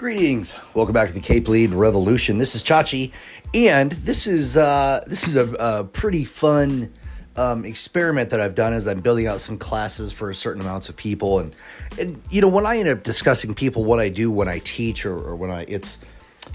Greetings. Welcome back to the Cape Lead Revolution. This is Chachi, and this is uh, this is a, a pretty fun um, experiment that I've done as I'm building out some classes for certain amounts of people. And and you know when I end up discussing people what I do when I teach or, or when I it's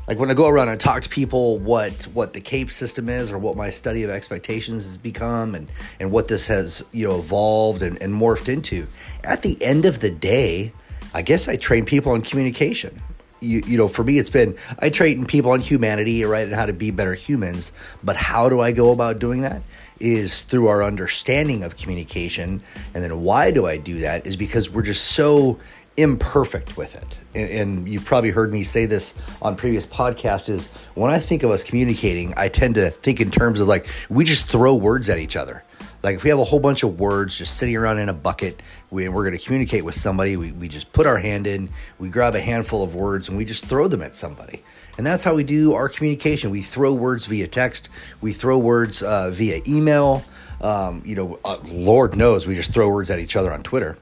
like when I go around and talk to people what what the CAPE system is or what my study of expectations has become and and what this has you know evolved and, and morphed into. At the end of the day, I guess I train people on communication you, you know, for me, it's been I train people on humanity, right, and how to be better humans. But how do I go about doing that? Is through our understanding of communication. And then why do I do that? Is because we're just so imperfect with it. And, and you've probably heard me say this on previous podcasts is when I think of us communicating, I tend to think in terms of like we just throw words at each other like if we have a whole bunch of words just sitting around in a bucket, we, we're going to communicate with somebody, we, we just put our hand in, we grab a handful of words, and we just throw them at somebody. And that's how we do our communication. We throw words via text, we throw words uh, via email. Um, you know, uh, Lord knows we just throw words at each other on Twitter.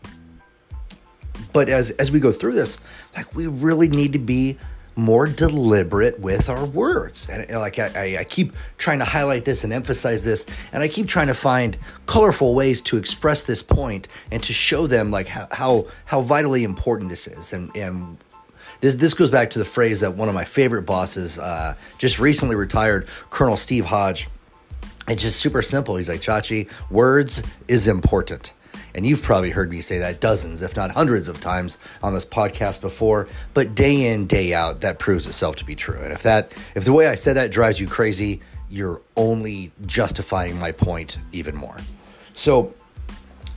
But as as we go through this, like we really need to be more deliberate with our words. And like I, I, keep trying to highlight this and emphasize this, and I keep trying to find colorful ways to express this point and to show them like how how, how vitally important this is. And and this this goes back to the phrase that one of my favorite bosses, uh, just recently retired, Colonel Steve Hodge. It's just super simple. He's like, Chachi, words is important. And you've probably heard me say that dozens, if not hundreds of times on this podcast before, but day in, day out, that proves itself to be true. And if that if the way I said that drives you crazy, you're only justifying my point even more. So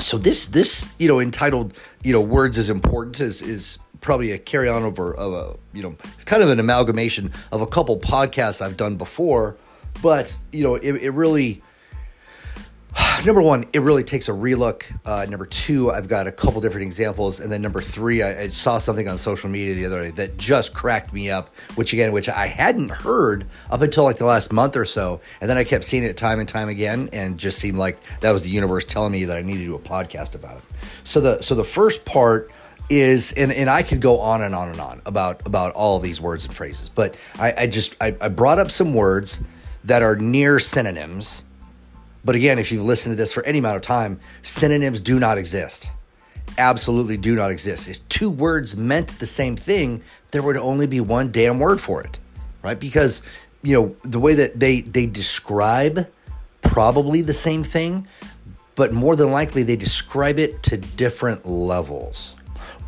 so this this, you know, entitled, you know, words is important is is probably a carry on over of a, you know, kind of an amalgamation of a couple podcasts I've done before, but you know, it, it really number one, it really takes a relook. Uh, number two, I've got a couple different examples, and then number three, I, I, saw something on social media the other day that just cracked me up. Which again, which I hadn't heard up until like the last month or so, and then I kept seeing it time and time again, and just seemed like that was the universe telling me that I needed to do a podcast about it. So the so the first part is and, and I could go on and on and on about about all these words and phrases, but I, I just I, I brought up some words that are near synonyms but again, if you've listened to this for any amount of time, synonyms do not exist. Absolutely do not exist. If two words meant the same thing, there would only be one damn word for it, right? Because, you know, the way that they, they describe probably the same thing, but more than likely they describe it to different levels.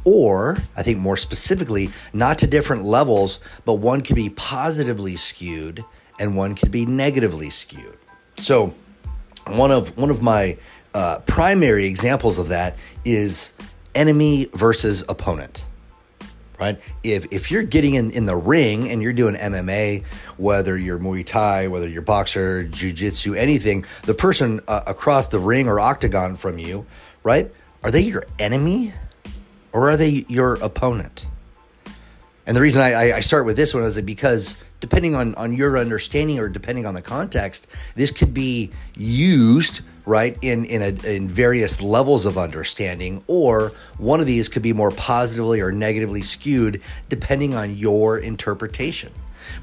Or, I think more specifically, not to different levels, but one could be positively skewed and one could be negatively skewed. So, one of one of my uh, primary examples of that is enemy versus opponent right? If if you're getting in in the ring and you're doing MMA whether you're Muay Thai whether you're boxer jiu-jitsu anything the person uh, across the ring or octagon from you right are they your enemy or are they your opponent and the reason I, I start with this one is because depending on, on your understanding or depending on the context, this could be used right in in, a, in various levels of understanding or one of these could be more positively or negatively skewed depending on your interpretation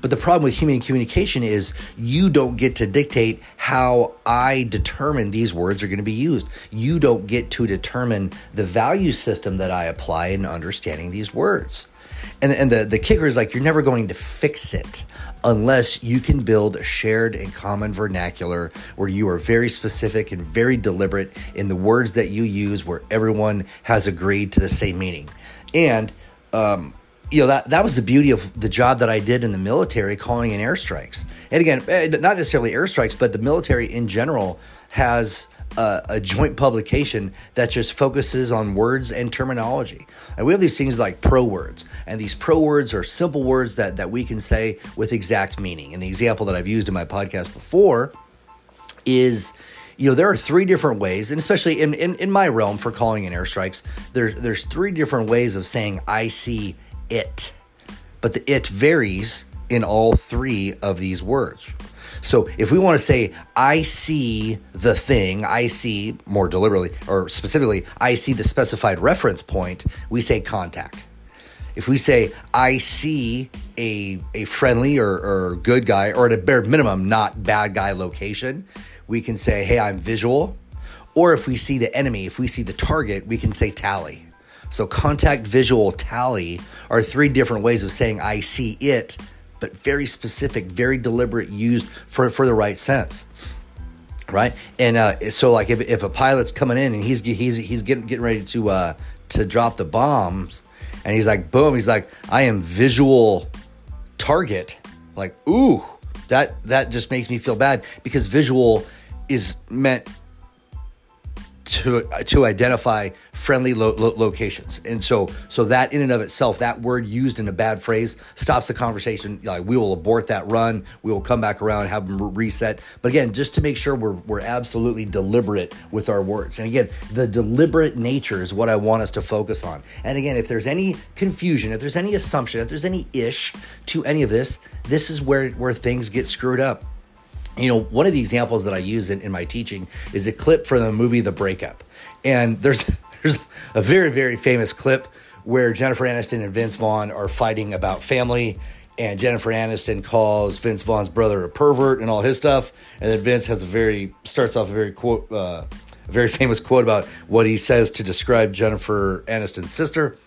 but the problem with human communication is you don't get to dictate how I determine these words are going to be used. You don't get to determine the value system that I apply in understanding these words. And, and the, the kicker is like you're never going to fix it unless you can build a shared and common vernacular where you are very specific and very deliberate in the words that you use where everyone has agreed to the same meaning. And um, you know that that was the beauty of the job that I did in the military, calling in airstrikes. And again, eh, not necessarily airstrikes, but the military in general has a, a, joint publication that just focuses on words and terminology. And we have these things like pro words, and these pro words are simple words that that we can say with exact meaning. And the example that I've used in my podcast before is you know there are three different ways and especially in, in, in my realm for calling in airstrikes there's there's three different ways of saying i see it but the it varies in all three of these words so if we want to say, I see the thing, I see more deliberately or specifically, I see the specified reference point, we say contact. If we say, I see a, a friendly or, or good guy, or at a bare minimum, not bad guy location, we can say, hey, I'm visual. Or if we see the enemy, if we see the target, we can say tally. So contact, visual, tally are three different ways of saying I see it, but very specific, very deliberate, used for, for the right sense right? And uh, so like if, if a pilot's coming in and he's he's he's getting getting ready to uh, to drop the bombs, and he's like boom, he's like I am visual target, like ooh that that just makes me feel bad because visual is meant to to identify friendly lo- lo- locations. And so so that in and of itself that word used in a bad phrase stops the conversation. Like we will abort that run. We will come back around have them reset. But again just to make sure we're, we're absolutely deliberate with our words. And again the deliberate nature is what i want us to focus on. And again if there's any confusion if there's any assumption if there's any ish to any of this this is where where things get screwed up you know, one of the examples that I use in, in my teaching is a clip from the movie The Breakup. And there's there's a very, very famous clip where Jennifer Aniston and Vince Vaughn are fighting about family. And Jennifer Aniston calls Vince Vaughn's brother a pervert and all his stuff. And then Vince has a very starts off a very quote, uh, a very famous quote about what he says to describe Jennifer Aniston's sister.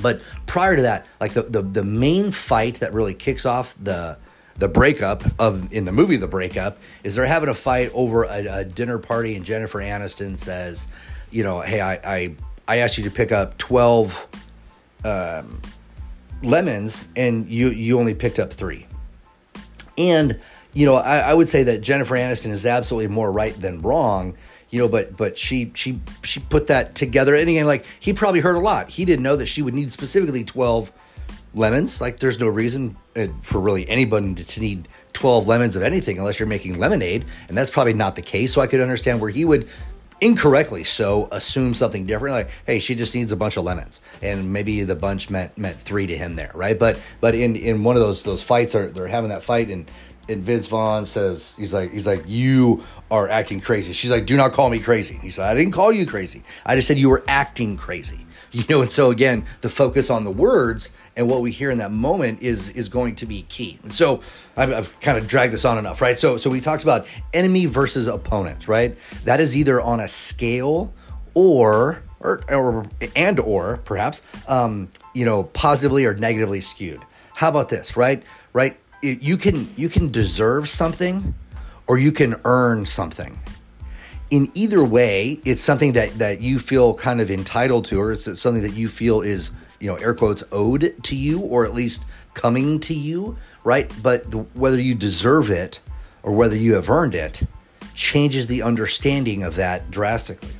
But prior to that, like the, the the main fight that really kicks off the the breakup of in the movie the breakup is they're having a fight over a, a dinner party and jennifer aniston says you know hey i i, I asked you to pick up 12 um, lemons and you you only picked up three. And you know I, I would say that jennifer aniston is absolutely more right than wrong you know but but she she she put that together. And again like he probably heard a lot. He didn't know that she would need specifically 12 lemons. Like there's no reason uh, for really anybody to need 12 lemons of anything unless you're making lemonade, and that's probably not the case. So I could understand where he would incorrectly so assume something different like hey she just needs a bunch of lemons and maybe the bunch meant meant three to him there right but but in in one of those those fights are they're having that fight and and Vince Vaughn says he's like he's like you are acting crazy. She's like, do not call me crazy. He said, I didn't call you crazy. I just said you were acting crazy. You know, and so again, the focus on the words and what we hear in that moment is is going to be key. And so I've, I've, kind of dragged this on enough, right? So so we talked about enemy versus opponent, right? That is either on a scale or or, or and or perhaps um, you know positively or negatively skewed. How about this, right? Right? You can you can deserve something or you can earn something in either way, it's something that that you feel kind of entitled to, or it's something that you feel is you know air quotes owed to you, or at least coming to you, right? But the, whether you deserve it or whether you have earned it changes the understanding of that drastically.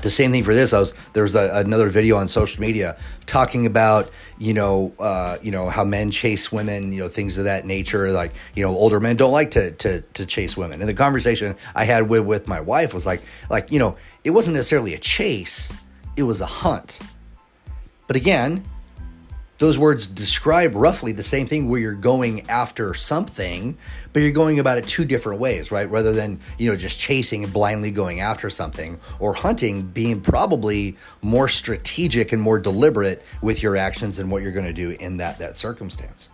The same thing for this. I was there was a, another video on social media talking about you know uh, you know how men chase women, you know things of that nature. Like you know older men don't like to to to chase women. And the conversation I had with with my wife was like like you know it wasn't necessarily a chase, it was a hunt. But again, those words describe roughly the same thing where you're going after something but you're going about it two different ways right? Rather than you know just chasing and blindly going after something or hunting being probably more strategic and more deliberate with your actions and what you're going to do in that that circumstance.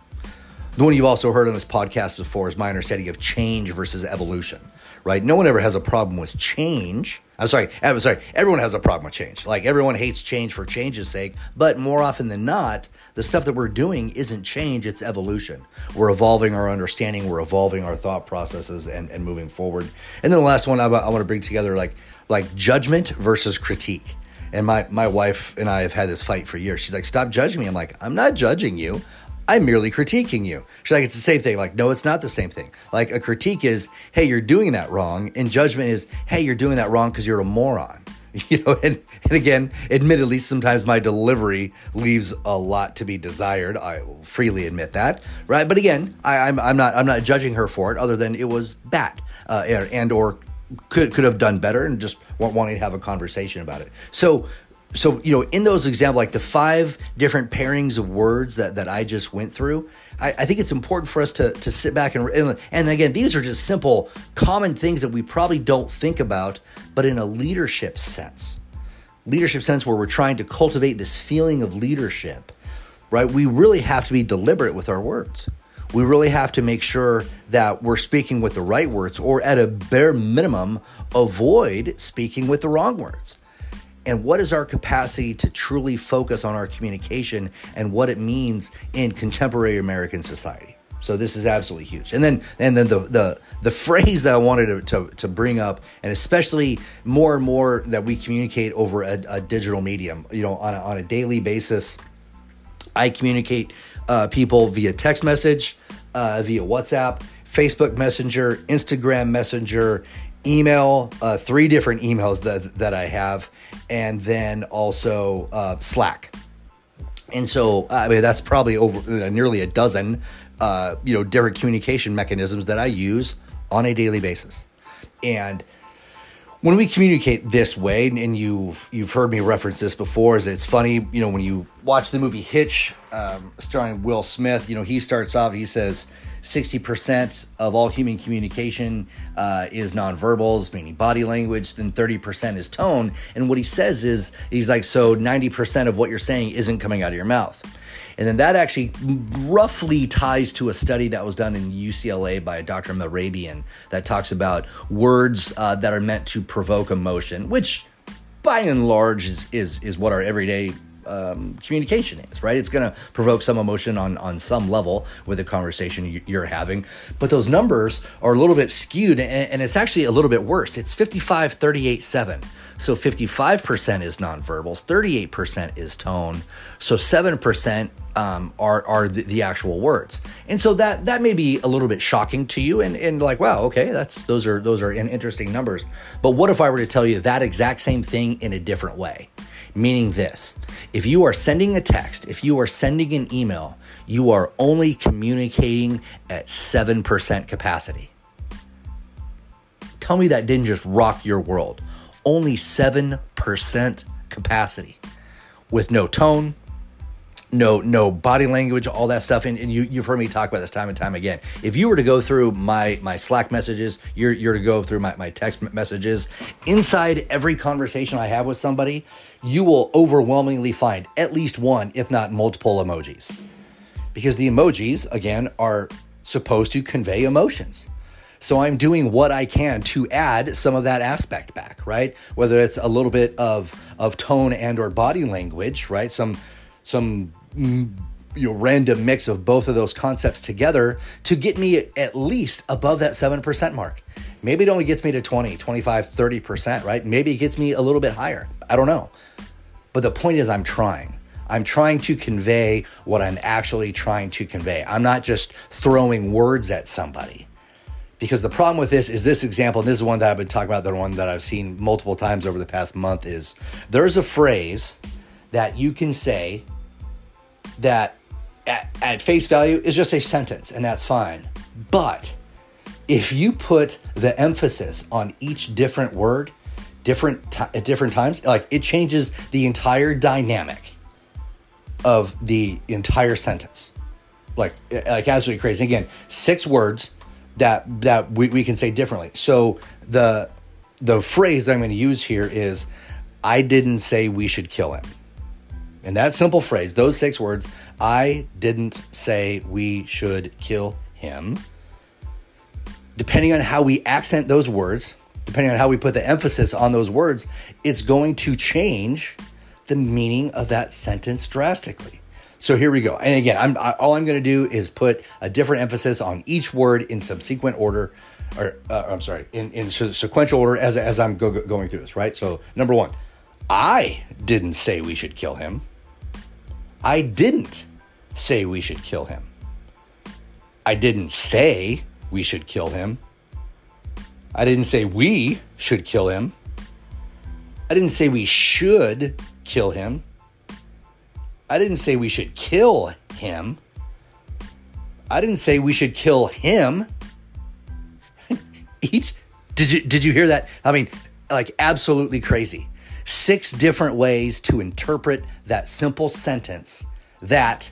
The one you've also heard on this podcast before is my understanding of change versus evolution right? No one ever has a problem with change. I'm sorry, I'm sorry. Everyone has a problem with change. Like everyone hates change for change's sake, but more often than not, the stuff that we're doing isn't change, it's evolution. We're evolving our understanding, we're evolving our thought processes and, and moving forward. And then the last one I, I want to bring together like like judgment versus critique. And my, my wife and I have had this fight for years. She's like, stop judging me. I'm like, I'm not judging you. I'm merely critiquing you. She's like, it's the same thing. Like, no, it's not the same thing. Like, a critique is, hey, you're doing that wrong. And judgment is, hey, you're doing that wrong because you're a moron. You know, and, and again, admittedly, sometimes my delivery leaves a lot to be desired. I will freely admit that, right? But again, I, am I'm, I'm not I'm not judging her for it, other than it was bad uh, and or could could have done better, and just wanting to have a conversation about it. So so you know in those examples like the five different pairings of words that, that i just went through I, I, think it's important for us to, to sit back and, and and again these are just simple common things that we probably don't think about but in a leadership sense leadership sense where we're trying to cultivate this feeling of leadership right? We really have to be deliberate with our words. We really have to make sure that we're speaking with the right words, or at a bare minimum, avoid speaking with the wrong words. And what is our capacity to truly focus on our communication and what it means in contemporary American society? So this is absolutely huge. And then and then the the the phrase that I wanted to, to, to bring up, and especially more and more that we communicate over a, a digital medium, you know, on a, on a daily basis. I communicate uh, people via text message, uh, via WhatsApp, Facebook Messenger, Instagram Messenger, email, uh, three different emails that that I have, and then also uh, Slack. And so, I mean, that's probably over uh, nearly a dozen uh, you know, different communication mechanisms that I use on a daily basis. And when we communicate this way, and you've you've heard me reference this before, is it's funny, you know, when you watch the movie Hitch, um, starring Will Smith, you know, he starts off, he says, 60% of all human communication uh, is nonverbals, meaning body language, then 30% is tone. And what he says is, he's like, so 90% of what you're saying isn't coming out of your mouth. And then that actually roughly ties to a study that was done in UCLA by a Dr. Mehrabian that talks about words uh, that are meant to provoke emotion, which by and large is, is, is what our everyday um, communication is, right? It's going to provoke some emotion on, on some level with the conversation you're having. But those numbers are a little bit skewed, and, and it's actually a little bit worse. It's 55, 38, 7. So 55% is nonverbals, 38% is tone. So 7% um, are are the, the, actual words, and so that that may be a little bit shocking to you, and and like wow, okay, that's those are those are interesting numbers. But what if I were to tell you that exact same thing in a different way? Meaning this: if you are sending a text, if you are sending an email, you are only communicating at seven percent capacity. Tell me that didn't just rock your world. Only seven percent capacity with no tone, no no body language all that stuff and, and, you, you've heard me talk about this time and time again if you were to go through my my slack messages you're, you're to go through my, my text messages inside every conversation i have with somebody you will overwhelmingly find at least one if not multiple emojis because the emojis again are supposed to convey emotions so I'm doing what I can to add some of that aspect back, right? Whether it's a little bit of of tone and or body language, right? Some some mm, you know random mix of both of those concepts together to get me at least above that 7% mark. Maybe it only gets me to 20, 25, 30%, right? Maybe it gets me a little bit higher. I don't know. But the point is I'm trying. I'm trying to convey what I'm actually trying to convey. I'm not just throwing words at somebody. Because the problem with this is this example, and this is one that I've been talking about, the one that I've seen multiple times over the past month, is there's a phrase that you can say that at, at face value is just a sentence, and that's fine. But if you put the emphasis on each different word, different t- at different times, like it changes the entire dynamic of the entire sentence. Like like absolutely crazy. Again, six words that that we, we can say differently. So the the phrase that I'm going to use here is I didn't say we should kill him. In that simple phrase, those six words, I didn't say we should kill him. Depending on how we accent those words, depending on how we put the emphasis on those words, it's going to change the meaning of that sentence drastically. So here we go. And again, I'm all I'm going to do is put a different emphasis on each word in subsequent order, or uh, I'm sorry, in, in sequential order as as I'm go, going through this. Right. So number one, I didn't say we should kill him. I didn't say we should kill him. I didn't say we should kill him. I didn't say we should kill him. I didn't say we should kill him. I didn't say we should kill him. I didn't say we should kill him. Each did you did you hear that? I mean, like absolutely crazy six different ways to interpret that simple sentence that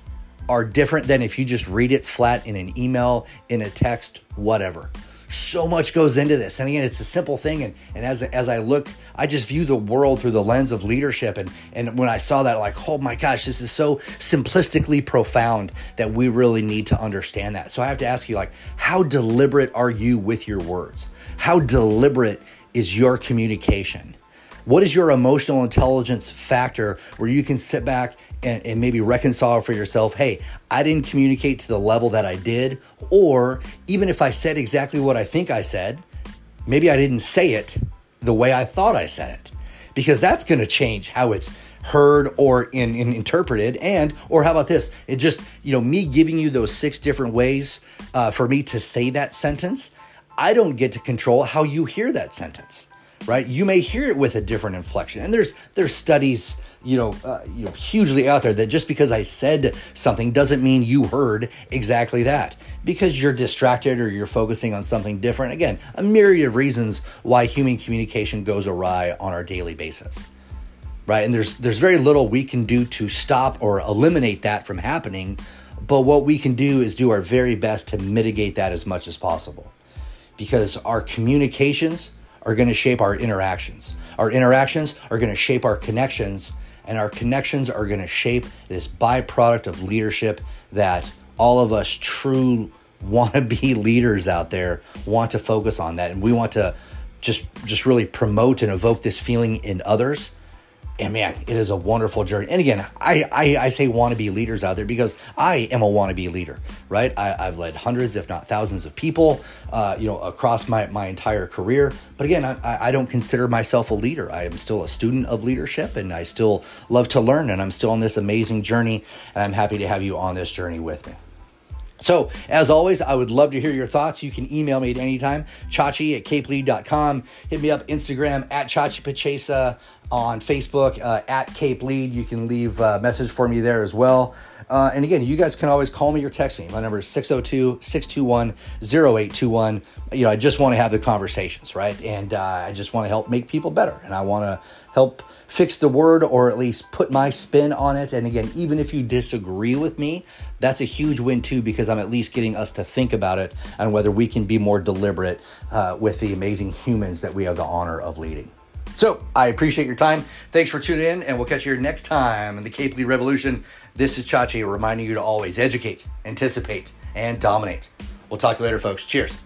are different than if you just read it flat in an email, in a text, whatever. so much goes into this. And again, it's a simple thing. And, and as, as I look, I just view the world through the lens of leadership. And, and when I saw that, like, oh my gosh, this is so simplistically profound that we really need to understand that. So I have to ask you, like, how deliberate are you with your words? How deliberate is your communication? What is your emotional intelligence factor where you can sit back and, and, maybe reconcile for yourself hey, I didn't communicate to the level that I did, or even if I said exactly what I think I said, maybe I didn't say it the way I thought I said it, because that's going to change how it's heard or in, in, interpreted and or how about this? It just you know me giving you those six different ways uh, for me to say that sentence i don't get to control how you hear that sentence right? You may hear it with a different inflection, and there's there's studies, you know, uh, you know, hugely out there that just because I said something doesn't mean you heard exactly that because you're distracted or you're focusing on something different. Again, a myriad of reasons why human communication goes awry on our daily basis. Right? And there's there's very little we can do to stop or eliminate that from happening, but what we can do is do our very best to mitigate that as much as possible. Because our communications are going to shape our interactions. Our interactions are going to shape our connections, and our connections are going to shape this byproduct of leadership that all of us true want to be leaders out there want to focus on that and we want to just just really promote and evoke this feeling in others and man, it is a wonderful journey. And again, I, I, I say wannabe leaders out there because I am a wannabe leader, right? I, have led hundreds, if not thousands, of people, uh, you know, across my, my entire career. But again, I, I don't consider myself a leader. I am still a student of leadership, and I still love to learn, and I'm still on this amazing journey. And I'm happy to have you on this journey with me. So, as always, I would love to hear your thoughts. You can email me at any time, chachi at capelead.com. Hit me up Instagram at chachi pachesa on Facebook uh, at Cape Lead. You can leave a message for me there as well. Uh, and again, you guys can always call me or text me. My number is 602 621 0821. You know, I just want to have the conversations, right? And uh, I just want to help make people better. And I want to help fix the word or at least put my spin on it. And again, even if you disagree with me, that's a huge win too, because I'm at least getting us to think about it and whether we can be more deliberate uh, with the amazing humans that we have the honor of leading. So I appreciate your time. Thanks for tuning in, and we'll catch you here next time in the Cape Revolution. This is Chachi reminding you to always educate, anticipate, and dominate. We'll talk to you later, folks. Cheers.